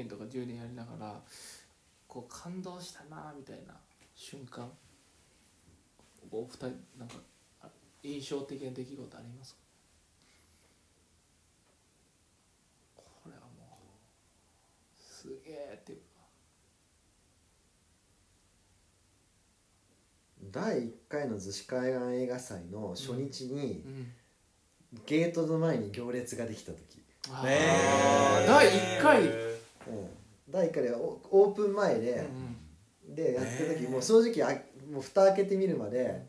年とか10年やりながらこう感動したなみたいな瞬間。お二人なんかあ印象的な出来事ありますか？これはもうすげえっていうか。第1回の逗子海岸映画祭の初日にうん。ゲートの前に行列ができた時、あーねえ第1回、うん、第1回でオオープン前うで、ん。でやった時ねえ。もう正直あもう蓋開けてみるまで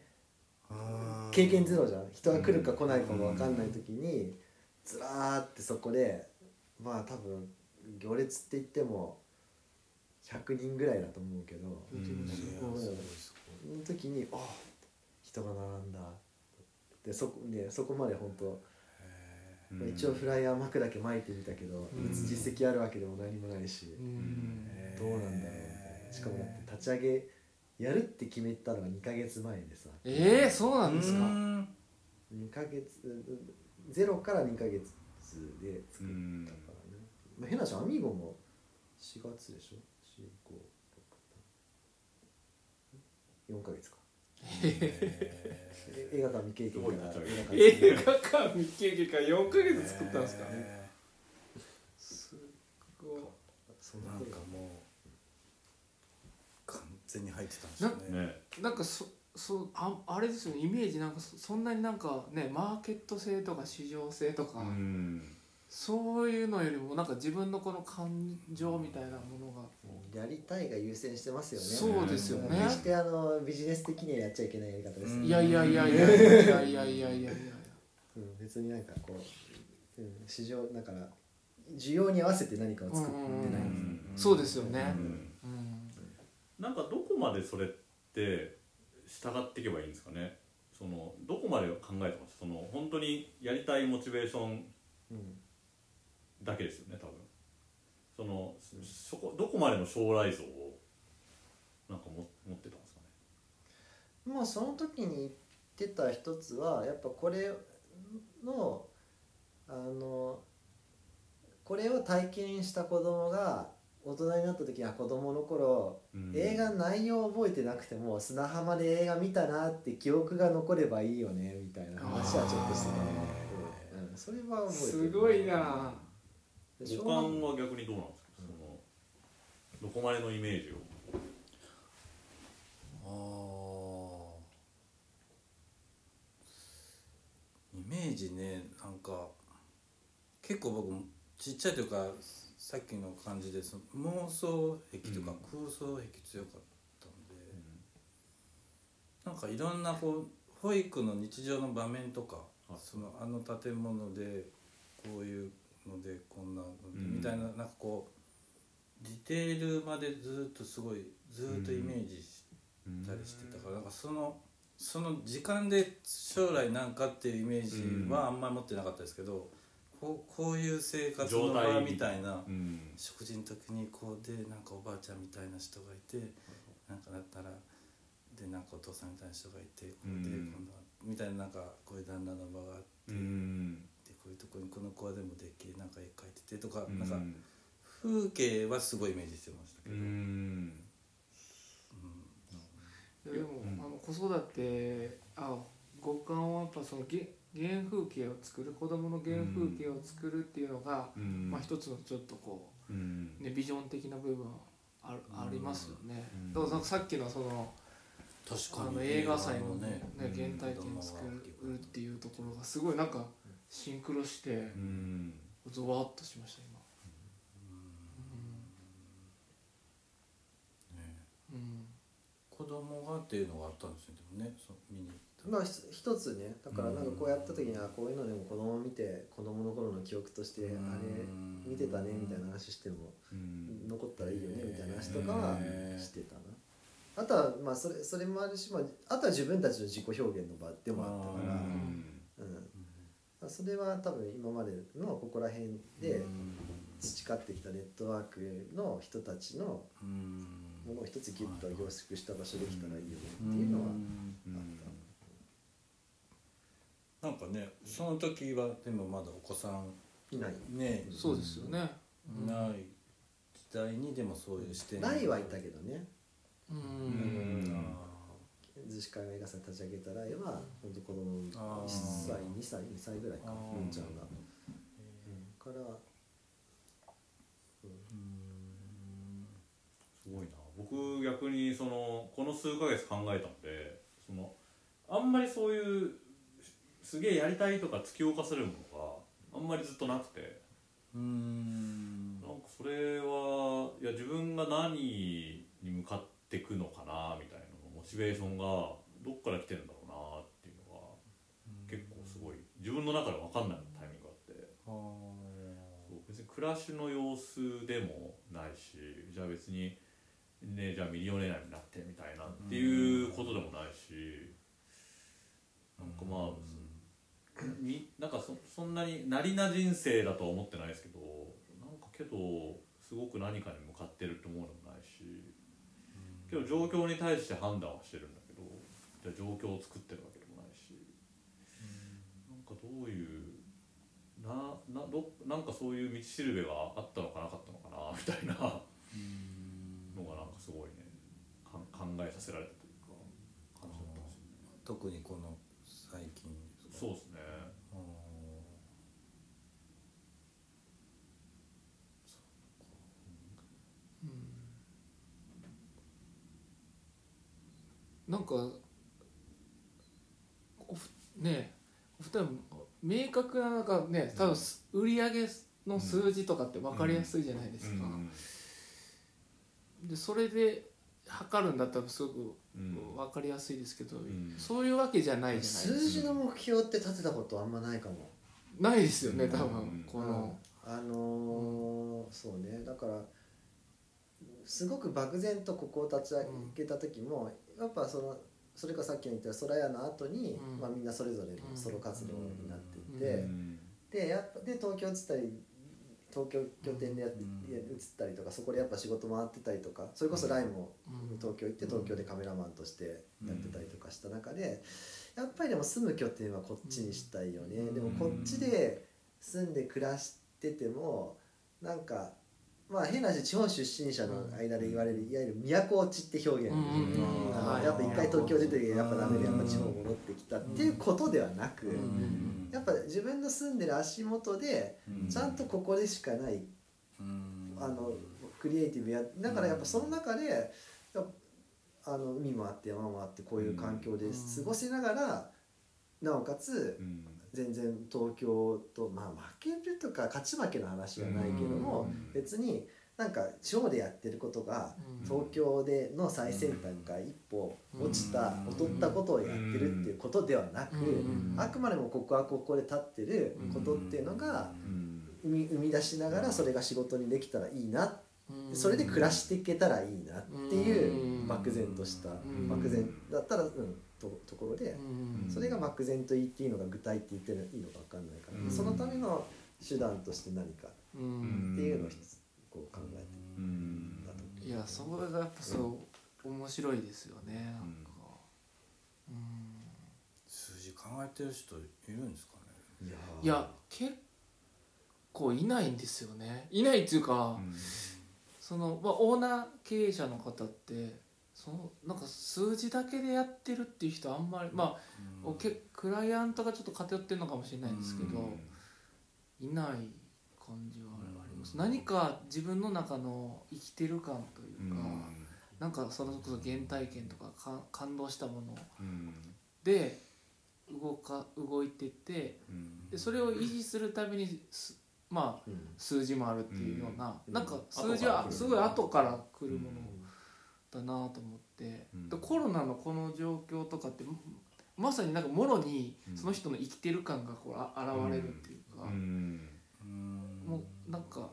経験ゼロじゃん。人が来るか来ないかも分かんない時にずらーってそこでまあ多分行列って言っても100人ぐらいだと思うけどうん。うん。その時にあ人が並んだ。でそこ,、ね、そこまで本当、まあ一応フライヤー巻くだけ巻いてみたけど、実績あるわけでも何もないし、うん。どうなんだろうみたいな。しかもだって立ち上げやるって決めたのが2ヶ月前でさ。えー、そうなんですか？うん2ヶ月ゼロから2ヶ月で作ったからね、まあ、変な話アミーゴも4月でしょ？4564ヶ月か。え 映画館未経験から映画館未経験から4ヶ月作ったんですか、えすごい。ーなんかもう完全に入ってたんで。すよねね。なんかそそうああれですよね。イメージなんかそそんなになんかねマーケット性とか市場性とか、うんそういうのよりもなんか自分のこの感情みたいなものが、やりたいが優先してますよね。そうですよね。決してあのビジネス的にはやっちゃいけないやり方です、うんいやいやいやいやいやいやいやいやいやいや。うん、別になんかこう、うん、市場だから需要に合わせて何かを作ってない、うんそうですよね。うんうんなんかどこまでそれって従っていけばいいんですかね。そのどこまで考えてます？その本当にやりたいモチベーションうんだけですよね多分。そのそこどこまでの将来像をなんかも持ってたんですかね。まあその時に言ってた一つはやっぱこれのあのこれを体験した子供が大人になった時は子供の頃、うん。映画の内容を覚えてなくても砂浜で映画見たなって記憶が残ればいいよねみたいな話はちょっとしてた。うんうん。それは覚えてる。すごいな五学感は逆にどうなんですか、そのどこまでのイメージを。あー。イメージねなんか結構僕もちっちゃいというかさっきの感じでその妄想癖とか空想癖強かったんで、なんかいろんなこう保育の日常の場面とか、はい。そのあの建物ででこんなみたいななんかこうディテールまでずっとすごいずっとイメージしたりしてたから、なんかそのその時間で将来なんかっていうイメージはあんまり持ってなかったですけど、こうこういう生活の場みたいなうん。食事の時にこうでなんかおばあちゃんみたいな人がいてなんかだったらでなんかお父さんみたいな人がいてこうでうん。今度はみたいななんかこういう旦那の場があって、うん。でこういうとこにこの子はでもでっけえなんか絵描いててとか、うん。なんか風景はすごいイメージしてましたけうど。ん。いやでも、うん。あの子育てあ五感はやっぱその原原風景を作る子供の原風景を作るっていうのが、うん。まあ一つのちょっとこうん。うねビジョン的な部分あるありますよね、うん。だからさっきのその確あの映画祭のねうんね原体験を作るっていうところがすごいなんかシンクロしてうんゾワッとしました今。ねうん。子供がっていうのがあったんですよでもねそう見に行った。まあひ一つねだからなんかこうやった時にはこういうのでも子供見て子供の頃の記憶としてあれ見てたねみたいな話してもうん。残ったらいいよねみたいな話とかはしてたな。あとはまあそれそれもあるし、まあ、あとは自分たちの自己表現の場でもあったから、それは多分今までのここら辺で培ってきたネットワークの人たちのうん。ものを一つギュッと凝縮した場所できたらいいよねっていうのはあった。なんかねその時はでもまだお子さんいない。ね。そうですよね、ない代にでもそういう視点ないはいたけどね。ううんん逗子海外映画祭立ち上げたら絵は本当子供あー。1歳2歳2歳ぐらいか。あー。のんちゃんが、うん、からすごいな。僕逆にそのこの数ヶ月考えたんでそのあんまりそういうすげえやりたいとか突き動かされるものがあんまりずっとなくて。うーん。なんかそれはいや自分が何に向かっていくのかなみたいなチベーションがどっから来てるんだろうなっていうのが結構すごい。自分の中で分かんないタイミングがあって。あそう別に暮らしの様子でもないしじゃあ別にねじゃあミリオネアになってみたいなっていうことでもないし。なんかまあみなんかそそんなになりな人生だとは思ってないですけどなんかけどすごく何かに向かってるって思うのもないしけど状況に対して判断はしてるんだけどじゃあ状況を作ってるわけでもないしなんかどういうななどなんかそういう道しるべがあったのかなかったのかなみたいな。のがなんかすごいねかん考えさせられたというか感じだったんですよね。特にこの最近そうですねあなんかおふねお二人も明確ななんかね多分す売り上げの数字とかって分かりやすいじゃないですか、でそれで測るんだったらすごくうん。分かりやすいですけど、ん。そういうわけじゃないじゃないですか。数字の目標って立てたことあんまないかも。ないですよね多うん。分この、あのーそうね。だからすごく漠然とここを立ち上げた時も、やっぱそのそれかさっき言った空屋の後に、うん。まあ、みんなそれぞれのソロ活動になっていて、うん。でやっぱで東京移ったり東京拠点でやって、うん。移ったりとかそこでやっぱ仕事回ってたりとかそれこそライムもうん。東京行って東京でカメラマンとしてやってたりとかした中でやっぱりでも住む拠点はこっちにしたいよね、うん。でもこっちで住んで暮らしててもなんかまあ変な話地方出身者の間で言われるいわゆる都落ちって表現、やっぱ一回東京出てやっぱダメでやっぱ地方戻ってきたっていうことではなく、ん。やっぱ自分の住んでる足元でうん。ちゃんとここでしかないうん。あのクリエイティブやだからやっぱその中であの海もあって山もあってこういう環境で過ごしながらなおかつうん全然東京とまあ負けるとか勝ち負けの話はないけどもうん。別になんか地方でやってることがうん。東京での最先端が一歩落ちたうん。劣ったことをやってるっていうことではなくうん。あくまでもここはここで立ってることっていうのがうん。生み出しながらそれが仕事にできたらいいなうんそれで暮らしていけたらいいなっていううん。漠然としたん。漠然だったらうんとところでうん。それが漠然と言っていいのか具体って言っていいのか分かんないからうん。そのための手段として何かうんっていうのを一つこう考えてうんだと思う。いやそれがやっぱそう面白いですよねなんか。うん。数字考えてる人いるんですかね。いや結構いないんですよね。いないっていうか、その、まあ、オーナー経営者の方ってそのなんか数字だけでやってるっていう人あんまりまあ、おけクライアントがちょっと偏ってるのかもしれないんですけど、いない感じはあります、うん。何か自分の中の生きてる感というか、なんかそれこそ原体験とかか感動したもので動か動いててでそれを維持するためにすまあうん。数字もあるっていうような、うん。なんか数字はすごい後から来るものだなと思って、うん。でコロナのこの状況とかってまさになんかもろにその人の生きてる感がこうあ現れるっていうか、もうなんか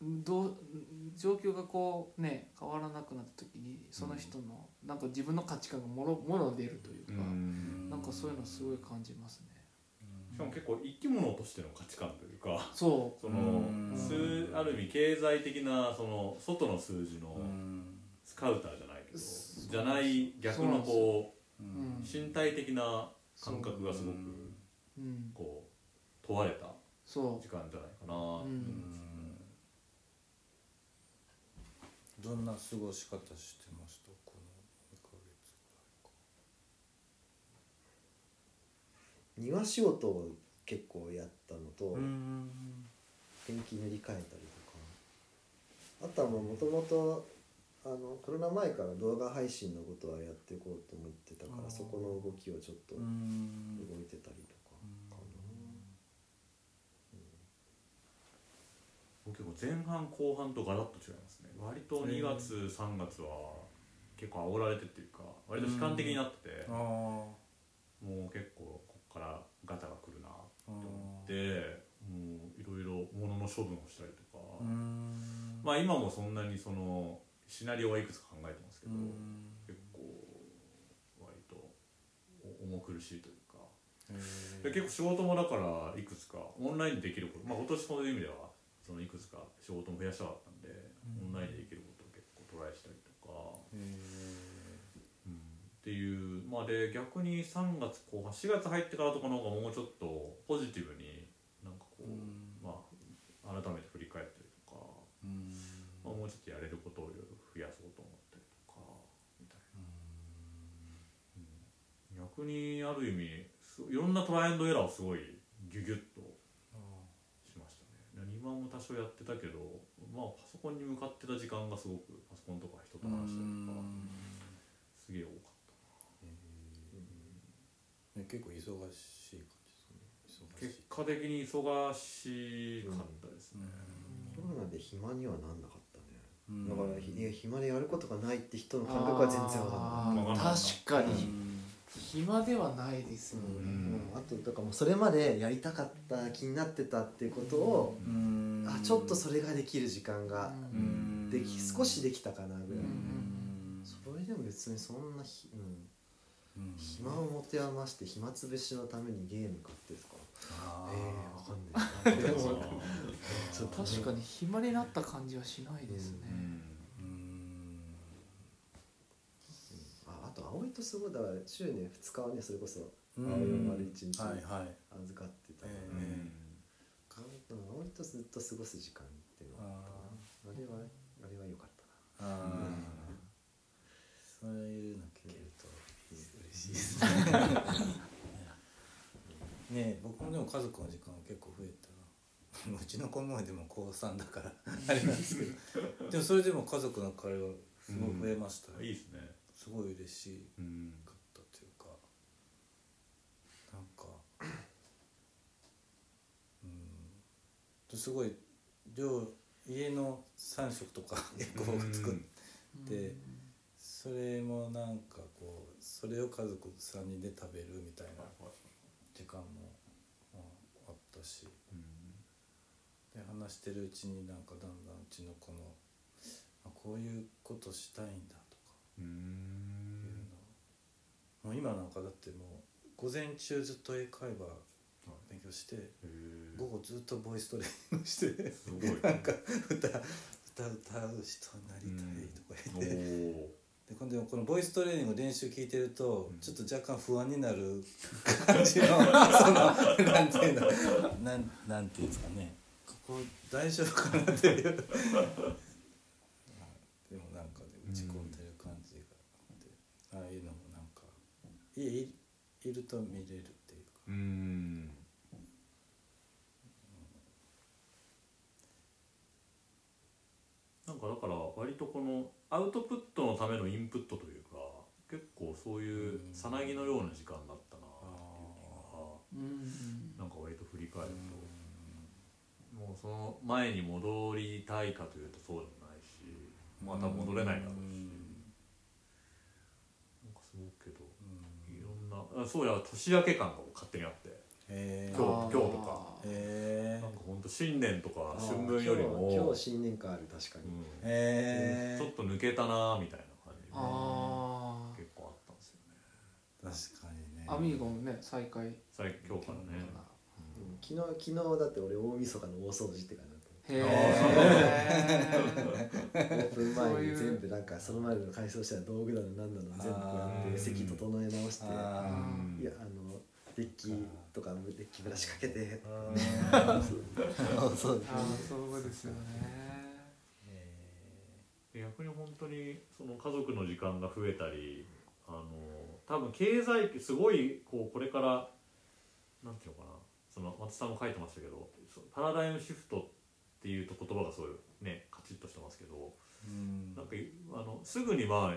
どう状況がこうね変わらなくなった時にその人のなんか自分の価値観がもろもろ出るというか、なんかそういうのすごい感じますね。しかも結構生き物としての価値観というかそそのうん。数ある意味経済的なその外の数字のスカウターじゃないけどじゃない逆のこう、身体的な感覚がすごくう。ん、こう問われたそ時間じゃないかな。どんな過ごし方してましたこの2ヶ月庭仕事を結構やったのと、ペンキ塗り替えたりとか。あとはもともとあのコロナ前から動画配信のことはやっていこうと思ってたからそこの動きをちょっとう動んいてたりとかか僕結構前半後半とガラッと違いますね。割と2月3月は結構煽られてっていうか割と悲観的になってて。あもう結構からガタが来るなあって思ってもういろいろ物の処分をしたりとか。うん。まあ今もそんなにそのシナリオはいくつか考えてますけどうん。結構割とお重苦しいというか。へで結構仕事もだからいくつかオンラインでできること。まあ今年そういう意味ではそのいくつか仕事も増やしたかったんで、うん。オンラインでできることを結構トライしたりとか、いう。まあで逆に3月後半4月入ってからとかの方がもうちょっとポジティブになんかこう、うん。まあ改めて振り返ったりとか、うん。まあ、もうちょっとやれることをいろいろ増やそうと思ったりとかみたいな、うん。逆にある意味すいろんなトライアンドエラーをすごいギュギュッとしましたね。で今も多少やってたけどまあパソコンに向かってた時間がすごくパソコンとか人と話したりとかすげえ多かった。ね結構忙しい感じですね。結果的に忙しかったですね、コロナで暇にはなんなかったね。うん。だからひいや暇でやることがないって人の感覚は全然わかんない。確かに。暇ではないですよね、うん。あとだからもうそれまでやりたかった気になってたっていうことを、うん。あちょっとそれができる時間がうん。でき少しできたかなぐらい、うん。それでも別にそんなひ、うん、うん暇を持て余して暇つぶしのためにゲーム買ってですか。あえーえわかんない。確かに暇になった感じはしないですね、うん。ああと葵とすごいだから週ね2日はねそれこそうん。葵を丸一日はいはい。預かってたから、えうん葵とずっと過ごす時間っていうのがあったなあれはあれは良かったなああそういうの聞けると嬉しいですね。僕もでも家族の時間結構増えたな。うちの子もでも高3だから。あれなんですけど。でもそれでも家族の会話すごい増えましたよ、いいですね。すごい嬉しうん。かったというか。なんか うん。すごい料家の3食とか結構僕作って、それもなんかこうそれを家族3人で食べるみたいな時間も、まあ、あったし。で話してるうちになんかだんだんうちの子のあこういうことしたいんだとかうん。いうのもう今なんかだってもう午前中ずっと英会話勉強してへえ午後ずっとボイストレーニングしてすごいなんか歌歌歌う人になりたいとかお言って。おで今度このボイストレーニング練習聞いてると、うん。ちょっと若干不安になる感じの そのなんていうのなんなんていうんですかね。ここ大丈夫かなっていう。でもなんかで打ち込んでる感じがあって、ああいうのもなんかいいいると見れるっていうか。うんなんかだから割とこのアウトプットのためのインプットというか結構そういうさなぎのような時間だったなっていうのが。うんなんか割と振り返ると。もうその前に戻りたいかというとそうでもないしまた戻れないだろうし。なんかすごくけどいろんなあそうや年明け感が勝手にあって今日今日とか。へなんか本当新年とか春分よりも。今日今日新年会ある確かに、うん。えちょっと抜けたなみたいな感じがあ結構あったんですよね。確かにね。あアミーゴもね再開。最今日からね。うん。昨日昨日だって俺大晦日の大掃除ってかなへえオープン前に全部なんかその前の改装したら道具だの何だの全部やあー。って席整え直していやあのデッキとかデッキブラシかけて。そうそう。あーそうですよね。逆に本当にその家族の時間が増えたりあの多分経済すごいこうこれからなんていうのかな。その松さんも書いてましたけどパラダイムシフトっていうと言葉がすごいねカチッとしてますけど、うん。なんかあのすぐには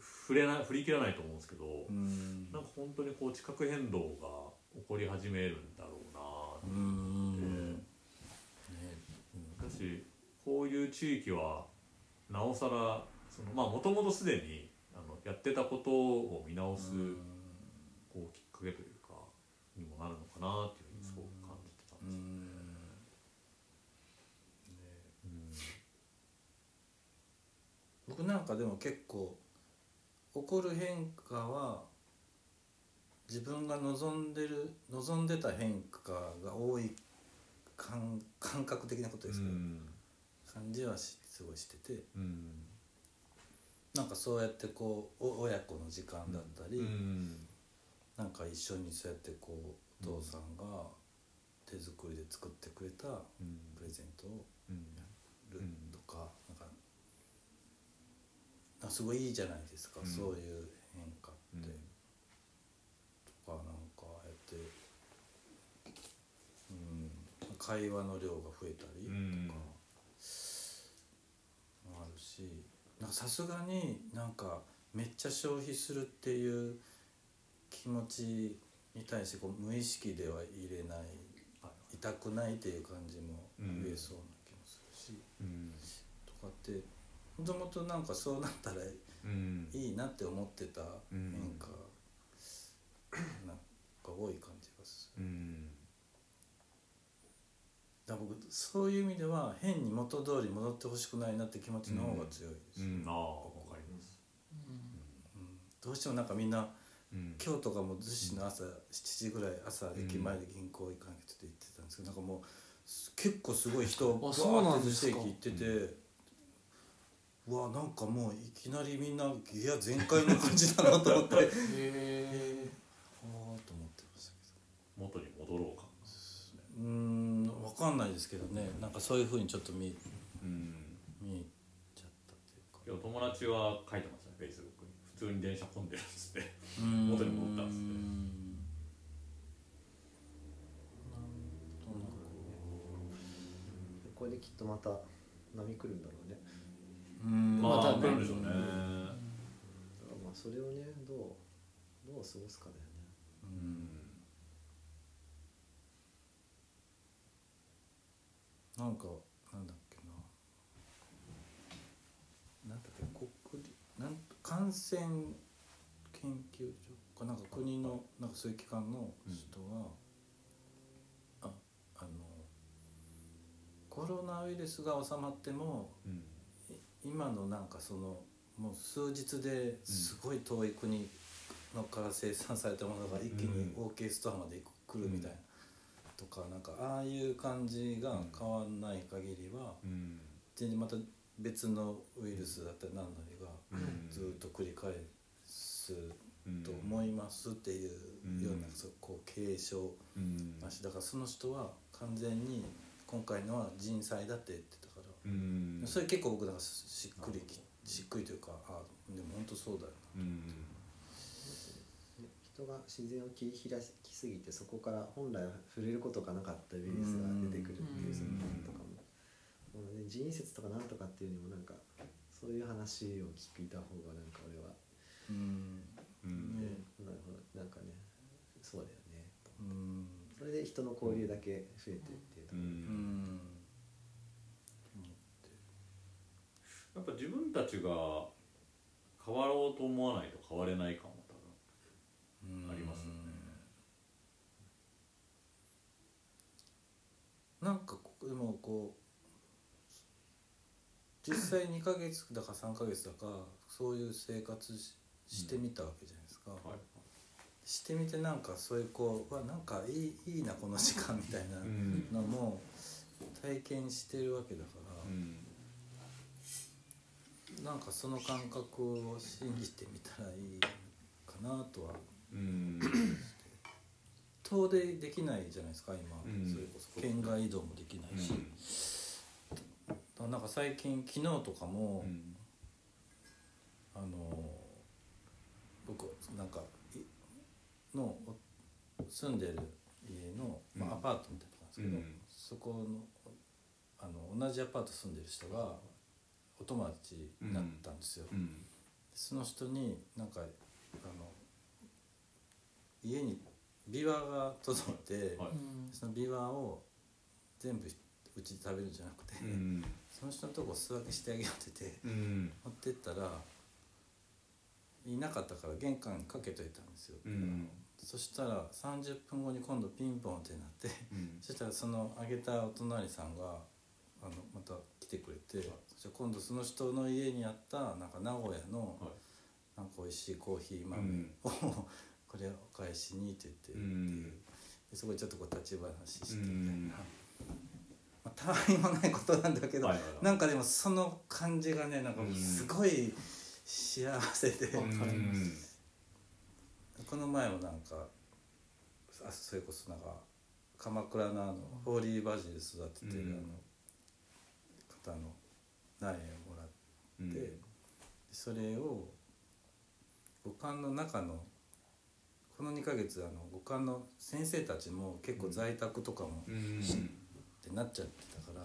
触れない振り切らないと思うんですけど、うん。なんか本当にこう地殻変動が起こり始めるんだろうなうって。んねだしこういう地域はなおさらそのまあもともとすでにあのやってたことを見直すうん。こうきっかけというかにもなるのかなっていうふうにすごく感じてたんう。ですよん。ね。僕なんかでも結構起こる変化は自分が望んでる望んでた変化が多い感感覚的なことですけど、感じはしすごいしてて。うん。なんかそうやってこうお親子の時間だったり、うん。なんか一緒にそうやってこうお父さんが手作りで作ってくれたうん。プレゼントをうん。るうんとか、なんかなんかすごいいいじゃないですか、うん。そういう変化うんって、とかなんかああやって、うん、会話の量が増えたりとうん。かもあるしなんかさすがになんかめっちゃ消費するっていう気持ちに対してこう無意識では入れない痛くないっていう感じも増えそうな気もするし、うん。とかってもともとなんかそうなったらうん。いいなって思ってたうん。変化なんか多い感じがする。うん。だ僕そういう意味では変に元通り戻ってほしくないなって気持ちの方が強いです、うん。ああわかります。うん。どうしてもなんかみんなうん。今日とかも逗子の朝7時ぐらい朝駅前で銀行行かなきゃって言ってたんですけどなんかもうす結構すごい人バーって逗子駅行ってて、うわなんかもういきなりみんなギア全開の感じだなと思って。へえと思ってましたけど元に戻ろうかうーん分かんないですけどね。なんかそういうふうにちょっと見うん。見えちゃったっていうか。いや友達は書いてましたねフェイスブックに。普通に電車混んでるっつって。うーん。元に戻ったんですねなんとなくこれできっとまた波来るんだろうね。うーん。まあまたね。来るんでしょうね。だからまあそれをねどうどう過ごすかだよねうん。なんかなんだっけな。なんだっけ国立なん感染研究所かなんか国のなんかそういう機関の人が、ああのコロナウイルスが収まってもうん。い今のなんかそのもう数日ですごい遠い国のから生産されたものが一気にうん。OK ストアまで来るみたいな、とかなんかああいう感じが変わんない限りはうん。全然また別のウイルスだったり何なりがうん。ずっと繰り返すうんと思いますっていうようなうんそうこう継承うん。話だからその人は完全に今回のは人災だって言ってたから。うん。それ結構僕なんかしっくりきしっくりというかあでも本当そうだようん。ね人が自然を切り開きすぎてそこから本来触れることがなかったウイルスが出てくるっていう側面とかももうね人為説とかなんとかっていうよりもなんかそういう話を聞いた方がなんか俺は、うん。なるほどなん。かねそうだよねとうん。それで人の交流だけ増えてっていうとうころ、うん。ん。やっぱ自分たちが変わろうと思わないと変われない感は多分うんありますよねなんかここでもこう実際2ヶ月だか3ヶ月だかそういう生活ししてみたわけじゃないですか、はい。してみてなんかそういうこううわなんかいいいいなこの時間みたいなうん。のも体験してるわけだから、うん。なんかその感覚を信じてみたらいいかなとはうん。遠出できないじゃないですか今、うん。それこそ。県外移動もできないし、だまあなんか最近昨日とかも、あの僕なんかいのお住んでる家の、まあ、アパートみたいなとこなんですけど、うん。そこのあの同じアパート住んでる人がお友達になったんですよ。うん。その人になんかあの家にビワが届いて、はい。うんそのビワを全部うちで食べるんじゃなくて、うん。その人のとこ素分けしてあげようっててうん。持ってったらいなかったから玄関にかけといたんですよ、うん。そしたら30分後に今度ピンポンってなってうん。そしたらそのあげたお隣さんがあのまた来てくれて、そしたら今度その人の家にあったなんか名古屋のはい。なんか美味しいコーヒー豆うん。を、これをお返しにって言ってっていう、うん。でそこでちょっとこう立ち話してうん。みたいな、まあ、たわいもないことなんだけど、はいはいはい。なんかでもその感じがねなんかすごい幸せで、うん。この前もなんかあそれこそなんか鎌倉のあのホーリーバジル育ててるうん。あの方の苗をもらって。それを五感の中のこの2ヶ月あの五感の先生たちも結構在宅とかもうんってなっちゃってたから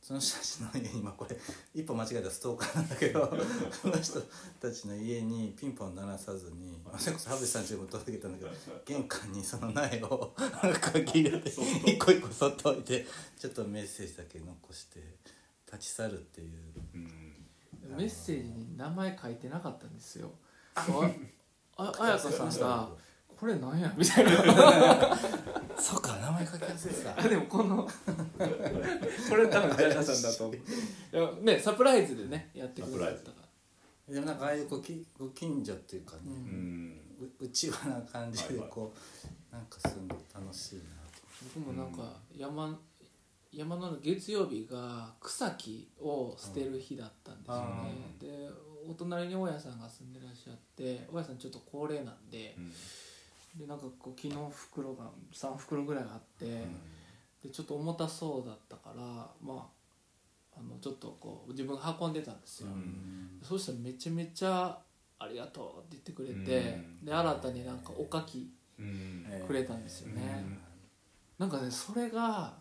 その人たちの家に今これ一歩間違えたらストーカーなんだけどその人たちの家にピンポン鳴らさずにそれこそ羽淵さんちにも届けたんだけど玄関にその苗を鍵入れて一個一個そっと置いてちょっとメッセージだけ残して立ち去るっていう。うんメッセージに名前書いてなかったんですよ。あああやかさんさこれなんや？みたいなそうか名前書き忘れてたあでもこの これ多分ジャイナさんだと思う。いやねサプライズでねやってくださったから。でもなんかああいうごきご近所っていうかね、ううん。ううちわな感じではいこう、なんかすんの楽しいな僕もなんか山山の月曜日が草木を捨てる日だったんですよね、でお隣に大家さんが住んでらっしゃって大家さんちょっと高齢なんででなんかこう木の袋が3袋ぐらいあって、でちょっと重たそうだったからまああのちょっとこう自分が運んでたんですよ、うん。そうしたらめちゃめちゃ「ありがとう」って言ってくれて、うん。で新たになんかおかきくれたんですよね、うん。なんかねそれが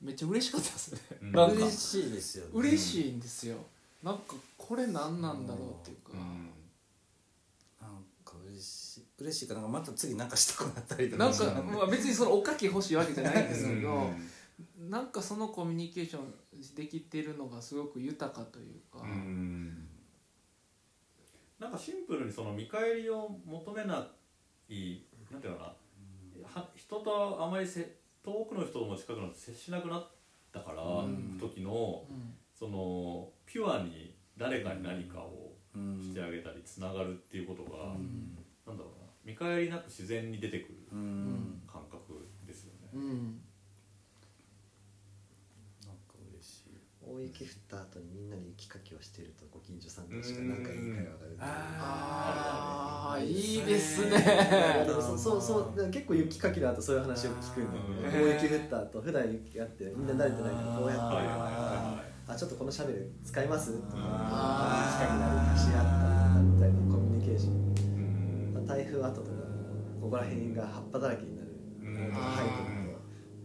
めっちゃ嬉しかったですね、うん。なんか。嬉しいですよね。嬉しいんですよ。なんかこれ何なんだろうっていうか、なん。か嬉しい嬉しいかなんかまた次なんかしたくなったりとかなんか、まあ、別にそのおかき欲しいわけじゃないんですけど、うんなんかそのコミュニケーションできてるのがすごく豊かというか、うんなんかシンプルにその見返りを求めないなんていうのかなは人とあまりせ遠くの人とも近くの接しなくなったから、うん。時のうん。そのピュアに誰かに何かをうん。してあげたりつながるっていうことが、うんなんだろうな。見返りなく自然に出てくるうん。感覚ですよね。うん。なんか嬉しい。大雪降った後にみんなで雪かきをしてるとご近所さん同士が仲いい会話が生むああいいですいねやでもそそうそう結構雪かきの後そういう話を聞くんだよ。ねうん大雪降った後普段雪があってみんな慣れてないからこうやってあちょっとこのシャベル使います？とかあー。機械になる貸し合ったりみたいなコミュニケーション台風後とかここら辺が葉っぱだらけになる生えてると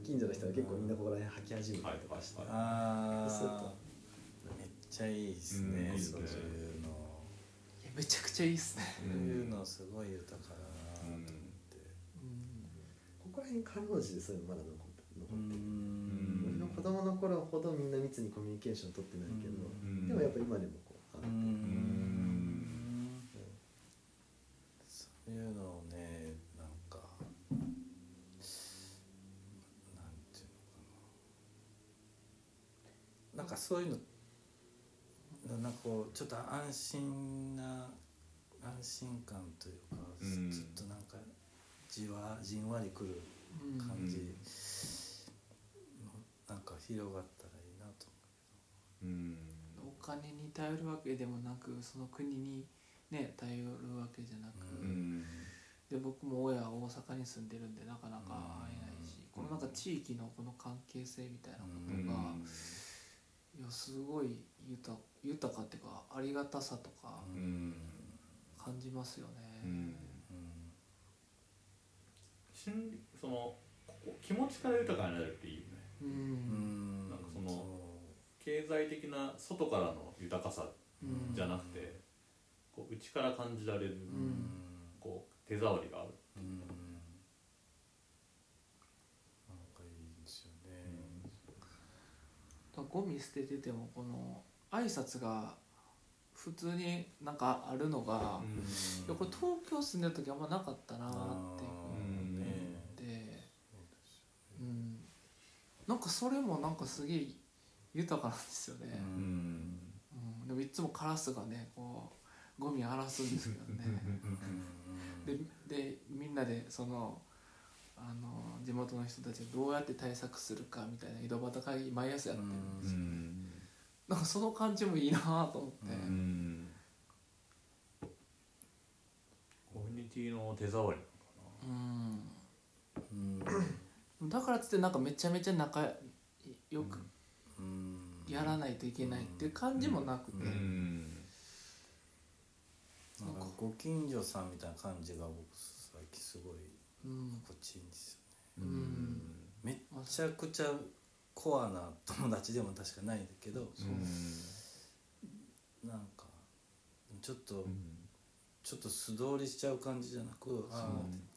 近所の人は結構みんなここら辺履き始めたりとかして、はいあそうするあめっちゃいいですね、うんそういう。のいやめちゃくちゃいいっすね、そういうのすごい豊かだなと思ってここら辺かろうじてそういうのまだ残ってう残ってる、ん。俺の子供の頃ほどみんな密にコミュニケーション取ってないけど、うんでもやっぱ今でもこう、うあんそういうのをねなんかなんていうのかな。なんかそういうのなんかこうちょっと安心な安心感というか、うん。ちょっとなんかじわじんわりくるうん感じのなんか広がったらいいなとうん。お金に頼るわけでもなくその国にね頼るわけじゃなく、ううん。で僕も親は大阪に住んでるんでなかなか会えないし、うん。このなんか地域のこの関係性みたいなこうん。とがいやすごい豊豊かっていうかありがたさとかうん。感じますよね、うん。心理そのここ気持ちから豊かになるっていいよね。うん。うん。なんかその経済的な外からの豊かさうんじゃなくて、こう内から感じられる、ん。こう手触りがあるう。ん。なんかいいですよね。だゴミ捨てててもこの挨拶が普通になんかあるのが、いやこれ東京住んでる時あんまなかったなっていうなんかそれもなんかすげえ豊かなんですよね、うん。うん。でもいつもカラスがねこうゴミ荒らすんですけどね。ででみんなでそのあの地元の人たちがどうやって対策するかみたいな井戸端会議毎朝やってるんですよ、んなんかその感じもいいなと思って、うん。コミュニティの手触りうんうん。だからっつってなんかめちゃめちゃ仲よくうん。やらないといけないっていう感じもなくて、うんなんかご近所さんみたいな感じが僕最近すごいうん。心地いいんですよね。うん。めっちゃくちゃコアな友達でも確かないんだけどなんかちょっと、ちょっと素通りしちゃう感じじゃなく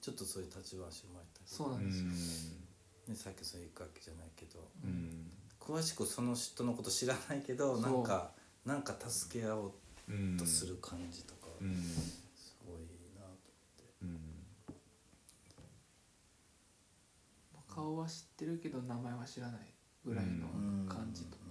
ちょっとそういう立ち話をもらったりそうなんですよ、ね、さっきそういうわけじゃないけど。うん。詳しくその人のこと知らないけどなんかなんか助け合おううん。とする感じとか、うん。すごいなとうん。顔は知ってるけど名前は知らないぐらいの感じとか